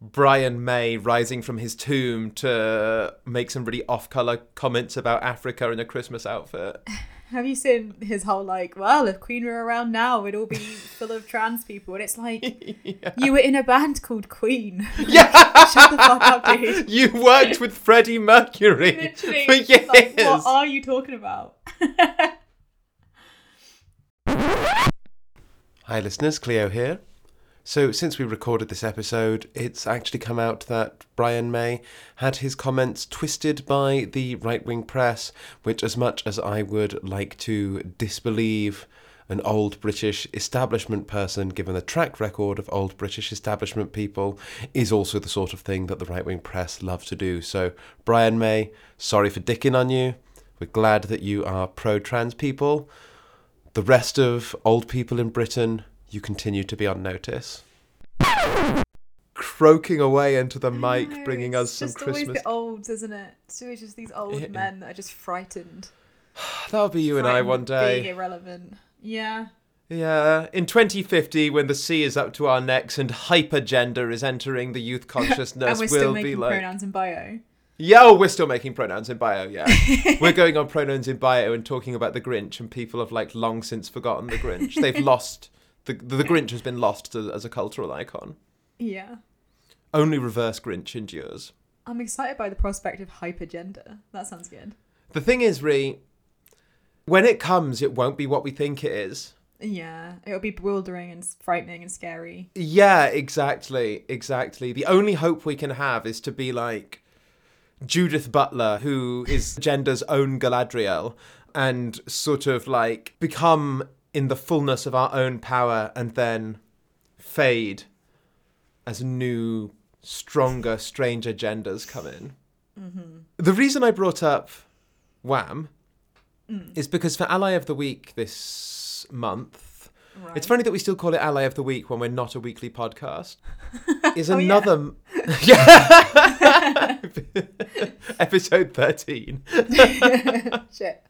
Brian May rising from his tomb to make some really off-color comments about Africa in a Christmas outfit. [LAUGHS] Have you seen his whole like, well, if Queen were around now, we'd all be [LAUGHS] full of trans people, and it's like [LAUGHS] yeah. you were in a band called Queen. yeah. Shut the fuck up, dude. You worked with Freddie Mercury Literally, for years. like, what are you talking about? Hi, listeners. Cleo here. So, since we recorded this episode, it's actually come out that Brian May had his comments twisted by the right wing press, which, as much as I would like to disbelieve an old British establishment person, given the track record of old British establishment people, is also the sort of thing that the right wing press love to do. So, Brian May, sorry for dicking on you. We're glad that you are pro trans people. The rest of old people in Britain, you continue to be on notice. Croaking away into the mic, No, bringing us some Christmas. just always the olds, isn't it? It's always just these old Yeah. men that are just frightened. [SIGHS] That'll be you and I one of Being day. irrelevant. Yeah. Yeah, in 2050, when the sea is up to our necks and hypergender is entering the youth consciousness, [LAUGHS] and we're still we'll making be like, pronouns in bio. Yeah, oh, we're still making pronouns in bio. Yeah, [LAUGHS] we're going on pronouns in bio and talking about the Grinch, and people have like long since forgotten the Grinch. They've [LAUGHS] lost the the Grinch has been lost as, as a cultural icon. Yeah. Only reverse Grinch endures. I'm excited by the prospect of hypergender. That sounds good. The thing is, Rhy, when it comes, it won't be what we think it is. Yeah. It'll be bewildering and frightening and scary. Yeah, exactly, exactly. The only hope we can have is to be like Judith Butler, who is gender's own Galadriel, and sort of like become in the fullness of our own power and then fade as new, stronger, stranger genders come in. Mm-hmm. The reason I brought up Wham mm. is because for Ally of the Week this month, Right. it's funny that we still call it Ally of the Week when we're not a weekly podcast. [LAUGHS] Is Oh, another yeah, [LAUGHS] [LAUGHS] episode thirteen. Shit.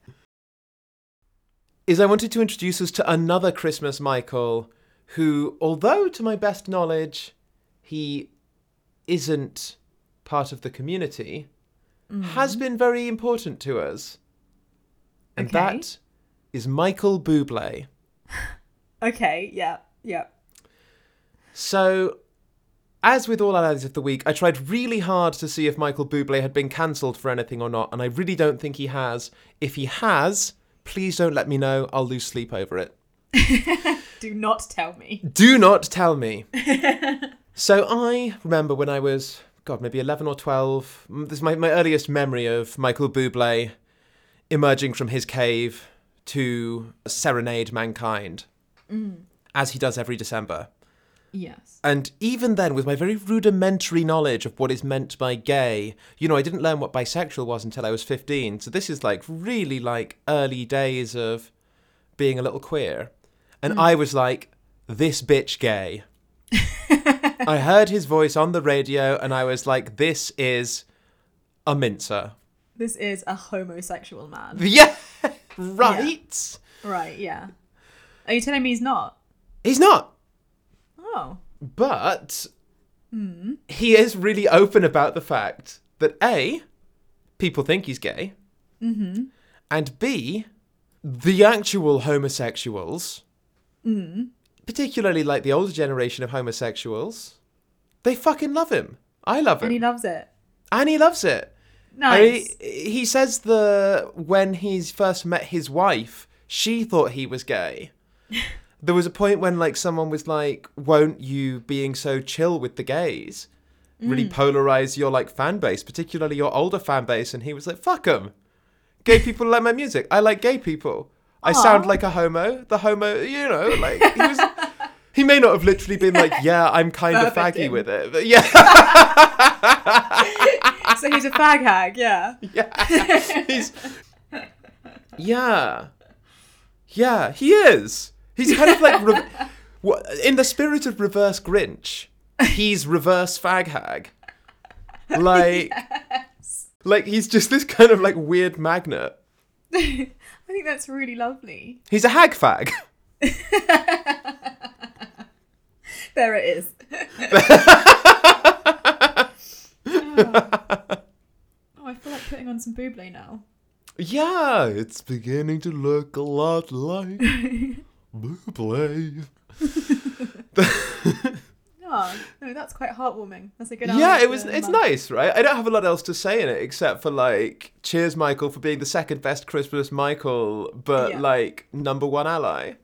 Is I wanted to introduce us to another Christmas Michael, who, although to my best knowledge, he isn't part of the community, mm-hmm. has been very important to us, and. Okay. that is Michael Bublé. Okay. Yeah. Yeah. So, as with all allies of the week, I tried really hard to see if Michael Bublé had been cancelled for anything or not, and I really don't think he has. If he has, please don't let me know. I'll lose sleep over it. [LAUGHS] Do not tell me. Do not tell me. [LAUGHS] so I remember when I was, God, maybe 11 or 12. mm, This is my, my earliest memory of Michael Bublé emerging from his cave to serenade mankind, Mm. as he does every December. Yes. And even then, with my very rudimentary knowledge of what is meant by gay, you know, I didn't learn what bisexual was until I was 15. So this is like really like early days of being a little queer. And mm. I was like, this bitch gay. [LAUGHS] I heard his voice on the radio and I was like, this is a mincer. This is a homosexual man. [LAUGHS] Yeah, right? Right. Yeah. Are you telling me he's not? He's not. Oh. But he is really open about the fact that A, people think he's gay, mm-hmm. and B, the actual homosexuals, particularly like the older generation of homosexuals, they fucking love him. I love him. And he loves it. and he loves it. Nice. I, he says the when he's first met his wife, she thought he was gay. [LAUGHS] there was a point when like someone was like, "Won't you being so chill with the gays really mm. polarize your like fan base, particularly your older fan base?" And he was like, "Fuck them. Gay people like my music. I like gay people. I sound like a homo. The homo, you know, like he was." [LAUGHS] He may not have literally been like, "Yeah, I'm kind of faggy Verbatim. with it," but yeah. [LAUGHS] so he's a fag hag. Yeah. Yeah. He's Yeah. Yeah, he is. He's kind of like [LAUGHS] re- in the spirit of reverse Grinch. He's reverse fag hag. Like like he's just this kind of like weird magnet. [LAUGHS] I think that's really lovely. He's a hag fag. [LAUGHS] There it is. oh, I feel like putting on some Bublé now. Yeah, it's beginning to look a lot like Bublé. Oh, [LAUGHS] ah, no, that's quite heartwarming. That's a good Yeah, it was. It's mum. nice, right? I don't have a lot else to say in it except for like, cheers, Michael, for being the second best Christmas Michael, but Yeah. like number one ally.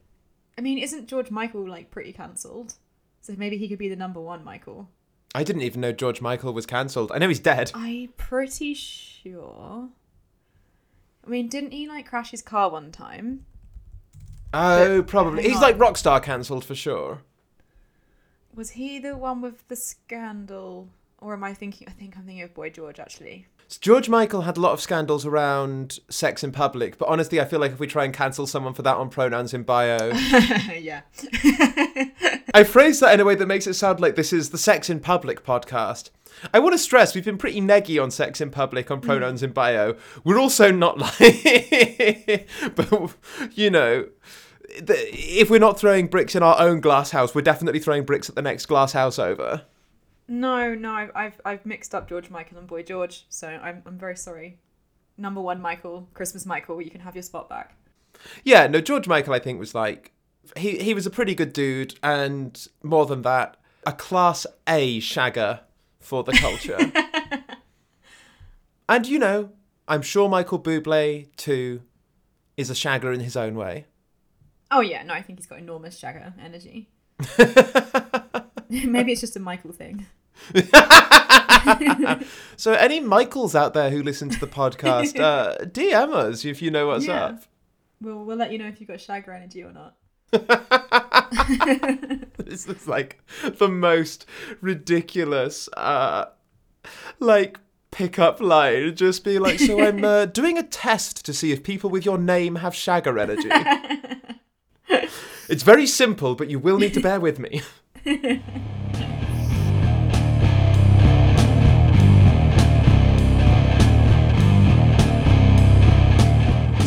I mean, isn't George Michael like pretty cancelled? So maybe he could be the number one Michael. I didn't even know George Michael was cancelled. I know he's dead. I'm pretty sure. I mean, didn't he like crash his car one time? Oh, probably. hang He's on. like Rockstar cancelled for sure. Was he the one with the scandal? Or am I thinking? I think I'm thinking of Boy George actually. George Michael had a lot of scandals around sex in public, but honestly, I feel like if we try and cancel someone for that on pronouns in bio, [LAUGHS] yeah. [LAUGHS] I phrase that in a way that makes it sound like this is the Sex in Public podcast. I want to stress we've been pretty neggy on sex in public on mm. pronouns in bio. We're also not [LAUGHS] like, but you know, the, if we're not throwing bricks in our own glass house, we're definitely throwing bricks at the next glass house over. No, no, I've, I've I've mixed up George Michael and Boy George, so I'm I'm very sorry. Number one Michael, Christmas Michael, you can have your spot back. Yeah, no, George Michael, I think, was like, he, he was a pretty good dude, and more than that, a class A shagger for the culture. [LAUGHS] and, you know, I'm sure Michael Bublé, too, is a shagger in his own way. Oh yeah, no, I think he's got enormous shagger energy. [LAUGHS] Maybe it's just a Michael thing. [LAUGHS] So, any Michaels out there who listen to the podcast, uh, DM us if you know what's Yeah. up. We'll we'll let you know if you've got shagger energy or not. [LAUGHS] This is like the most ridiculous, uh, like pickup line. Just be like, so I'm uh, [LAUGHS] doing a test to see if people with your name have shagger energy. [LAUGHS] it's very simple, but you will need to bear with me.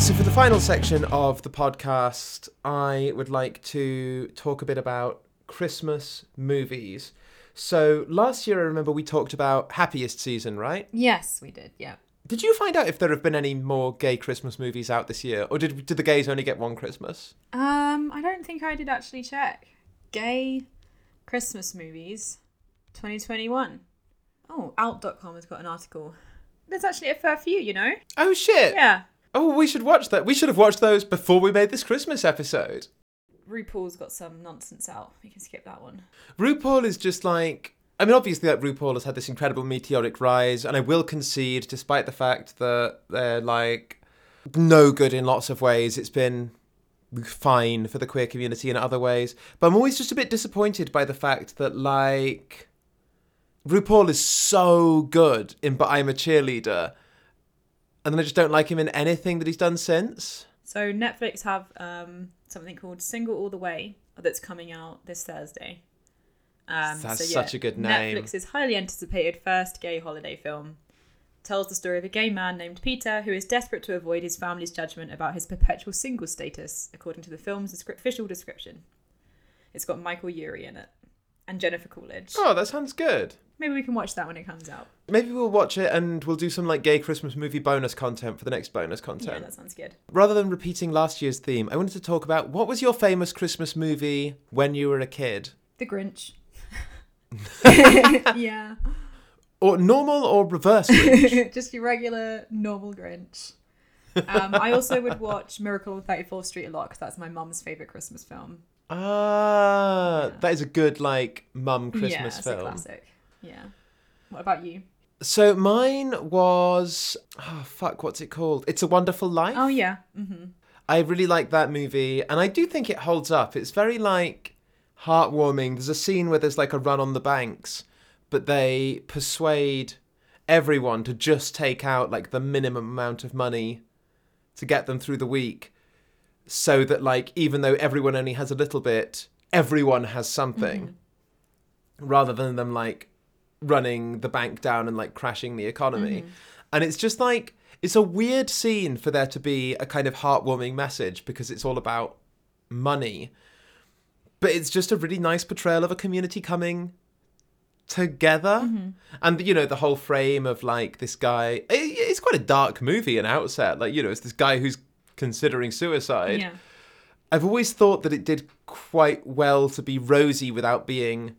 So, for the final section of the podcast, I would like to talk a bit about Christmas movies. So, last year, I remember we talked about Happiest Season, right? Yes, we did. Yeah. Did you find out if there have been any more gay Christmas movies out this year? Or did, did the gays only get one Christmas? Um, I don't think I did actually check. Gay Christmas movies 2021. Oh, out.com has got an article. There's actually a fair few, you know? Oh, shit! Yeah. Oh, we should watch that. We should have watched those before we made this Christmas episode. RuPaul's got some nonsense out. We can skip that one. RuPaul is just like I mean, obviously, like RuPaul has had this incredible meteoric rise, and I will concede, despite the fact that they're like no good in lots of ways, it's been fine for the queer community in other ways. But I'm always just a bit disappointed by the fact that like RuPaul is so good in "But I'm a Cheerleader," and then I just don't like him in anything that he's done since. So Netflix have um, something called Single All the Way that's coming out this Thursday. Um, That's so, yeah, such a good name. Netflix's highly anticipated first gay holiday film tells the story of a gay man named Peter who is desperate to avoid his family's judgment about his perpetual single status, according to the film's official description. It's got Michael Urie in it and Jennifer Coolidge. Oh, that sounds good. Maybe we can watch that when it comes out. Maybe we'll watch it and we'll do some like gay Christmas movie bonus content for the next bonus content. Yeah, that sounds good. Rather than repeating last year's theme, I wanted to talk about what was your famous Christmas movie when you were a kid? The Grinch. [LAUGHS] yeah. Or normal or reverse Grinch? [LAUGHS] just your regular normal Grinch. Um, I also would watch Miracle on 34th Street a lot because that's my mum's favorite Christmas film. Ah, Yeah. that is a good like mum Christmas a film. classic. Yeah. What about you? So mine was oh fuck, what's it called? It's a Wonderful Life. Oh yeah. Mm-hmm. I really like that movie, and I do think it holds up. It's very like heartwarming. There's a scene where there's like a run on the banks, but they persuade everyone to just take out like the minimum amount of money to get them through the week, so that like even though everyone only has a little bit, everyone has something, mm-hmm. rather than them like running the bank down and like crashing the economy. Mm-hmm. And it's just like it's a weird scene for there to be a kind of heartwarming message because it's all about money. But it's just a really nice portrayal of a community coming together. Mm-hmm. And you know, the whole frame of like this guy it- it's quite a dark movie in outset. Like, you know, it's this guy who's considering suicide. Yeah. I've always thought that it did quite well to be rosy without being.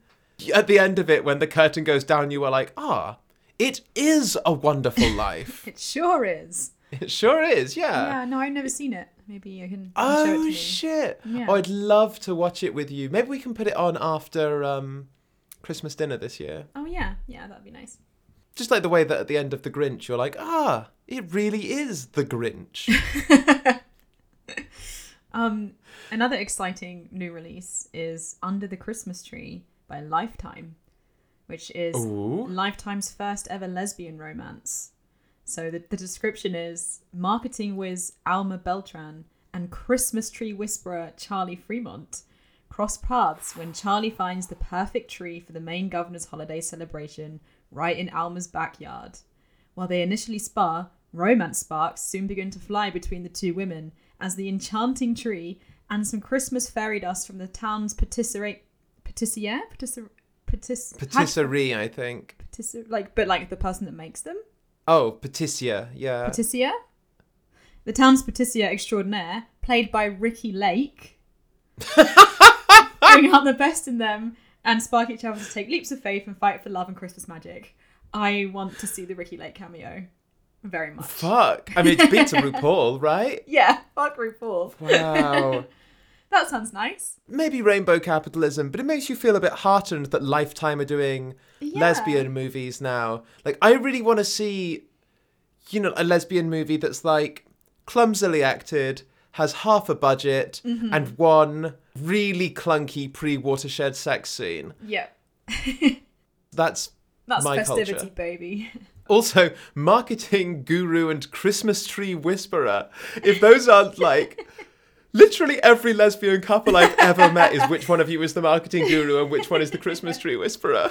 At the end of it, when the curtain goes down, you are like, ah, it is a wonderful [LAUGHS] life. It sure is. It sure is, yeah. yeah, no, I've never seen it. Maybe I can you can show it to Oh shit! Yeah. Oh, I'd love to watch it with you. Maybe we can put it on after um, Christmas dinner this year. Oh yeah, yeah, that'd be nice. Just like the way that at the end of the Grinch, you're like, ah, it really is the Grinch. [LAUGHS] Um, another exciting new release is Under the Christmas Tree by Lifetime, which is Ooh. Lifetime's first ever lesbian romance. So the, the description is marketing whiz Alma Beltran and Christmas tree whisperer Charlie Fremont cross paths when Charlie finds the perfect tree for the Maine governor's holiday celebration right in Alma's backyard. While they initially spar, romance sparks soon begin to fly between the two women as the enchanting tree and some Christmas fairy dust from the town's patisserie, patissiere, patisserie, patis, Patisserie, I think. patisserie, like, but like the person that makes them, Oh, Patissier, yeah. Patissier. The town's patissier extraordinaire, played by Ricki Lake, [LAUGHS] bring out the best in them and spark each other to take leaps of faith and fight for love and Christmas magic. I want to see the Ricki Lake cameo very much. Fuck. I mean, it beats a RuPaul, [LAUGHS] right? Yeah, fuck RuPaul. Wow. [LAUGHS] That sounds nice. Maybe rainbow capitalism, but it makes you feel a bit heartened that Lifetime are doing Yeah. lesbian movies now. Like, I really want to see, you know, a lesbian movie that's like clumsily acted, has half a budget, Mm-hmm. and one really clunky pre watershed sex scene. Yeah. [LAUGHS] That's That's My festivity, culture. baby. [LAUGHS] also marketing guru and Christmas tree whisperer. If those aren't like. [LAUGHS] Literally every lesbian couple I've ever met is which one of you is the marketing guru and which one is the Christmas tree whisperer.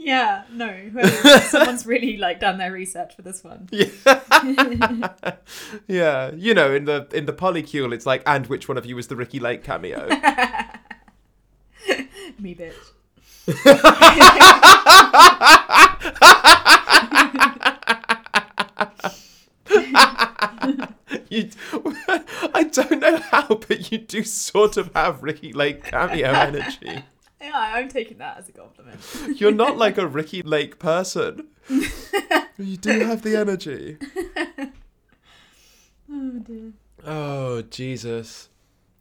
Yeah, no. whoever- Someone's [LAUGHS] really like done their research for this one. Yeah, [LAUGHS] yeah, you know, in the in the polycule, it's like, and which one of you is the Ricki Lake cameo? [LAUGHS] Me bitch. you, I don't know how, but you do sort of have Ricki Lake cameo energy. Yeah, I'm taking that as a compliment. [LAUGHS] You're not like a [LAUGHS] Ricki Lake person. [LAUGHS] You do have the energy. Oh dear. Oh Jesus!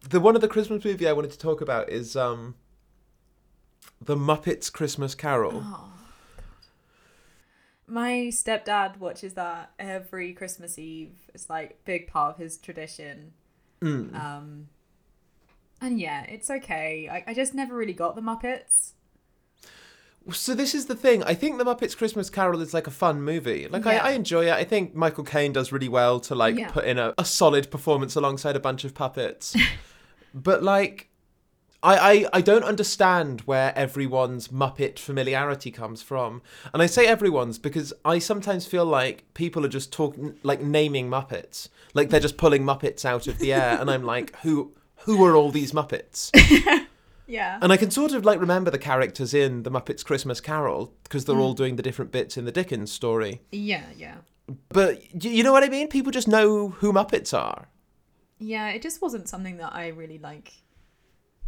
The one of the Christmas movie I wanted to talk about is um, the Muppets Christmas Carol. My stepdad watches that every Christmas Eve. It's like big part of his tradition. Mm. Um, and yeah, it's okay. I, I just never really got the Muppets. So this is the thing. I think the Muppets Christmas Carol is like a fun movie. Like Yeah. I, I enjoy it. I think Michael Caine does really well to like Yeah. put in a, a solid performance alongside a bunch of puppets. [LAUGHS] but like I, I I don't understand where everyone's Muppet familiarity comes from. And I say everyone's because I sometimes feel like people are just talking like naming Muppets. Like they're just pulling Muppets out of the air and I'm like, who who are all these Muppets? [LAUGHS] Yeah. And I can sort of like remember the characters in the Muppets Christmas Carol because they're Mm. all doing the different bits in the Dickens story. Yeah, yeah. But you know what I mean? People just know who Muppets are. Yeah, it just wasn't something that I really like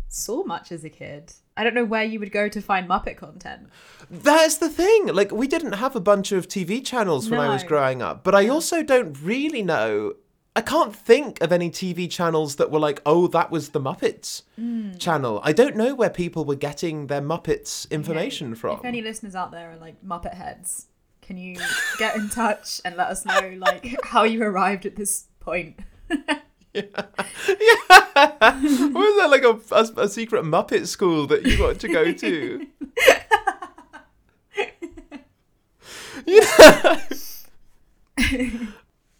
saw much as a kid. I don't know where you would go to find Muppet content. That's the thing. Like we didn't have a bunch of TV channels when I was growing up, but I also don't really know. I can't think of any TV channels that were like, "Oh, that was the Muppets Hmm. channel." I don't know where people were getting their Muppets information Yeah, from. If any listeners out there are like Muppet heads, can you get in touch and let us know like how you arrived at this point? [LAUGHS] Yeah. Was there like a, a, a secret Muppet school that you got to go to? [LAUGHS] [LAUGHS] yeah.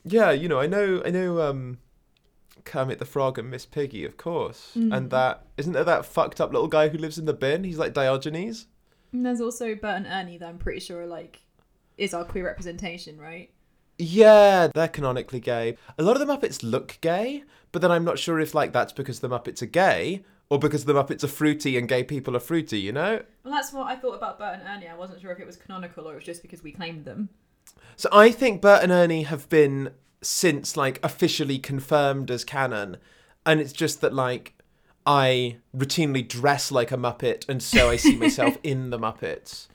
Yeah, you know, I know, I know. Um, Kermit the Frog and Miss Piggy, of course, and that isn't there that fucked up little guy who lives in the bin? He's like Diogenes. And there's also Bert and Ernie that I'm pretty sure like is our queer representation, right? Yeah, they're canonically gay. A lot of the Muppets look gay, but then I'm not sure if like that's because the Muppets are gay or because the Muppets are fruity and gay people are fruity. You know. Well, that's what I thought about Bert and Ernie. I wasn't sure if it was canonical or it was just because we claimed them. So I think Bert and Ernie have been since like officially confirmed as canon, and it's just that like I routinely dress like a Muppet, and so I see myself [LAUGHS] in the Muppets.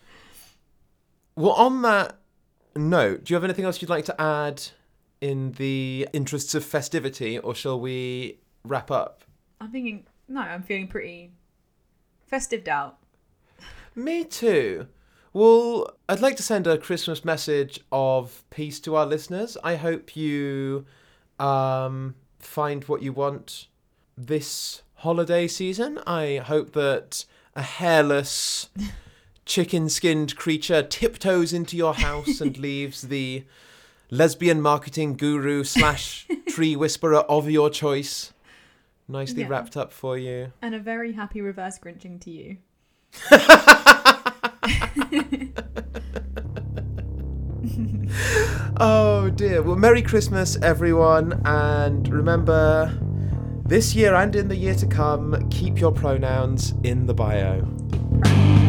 Well, on that note, do you have anything else you'd like to add in the interests of festivity, or shall we wrap up? I'm thinking, no, I'm feeling pretty festive out. Me too. Well, I'd like to send a Christmas message of peace to our listeners. I hope you um, find what you want this holiday season. I hope that a hairless, [LAUGHS] chicken skinned creature tiptoes into your house and [LAUGHS] leaves the lesbian marketing guru slash [LAUGHS] tree whisperer of your choice nicely Yeah. wrapped up for you. And a very happy reverse grinching to you. [LAUGHS] Oh dear. Well, Merry Christmas, everyone. And remember, this year and in the year to come, keep your pronouns in the bio.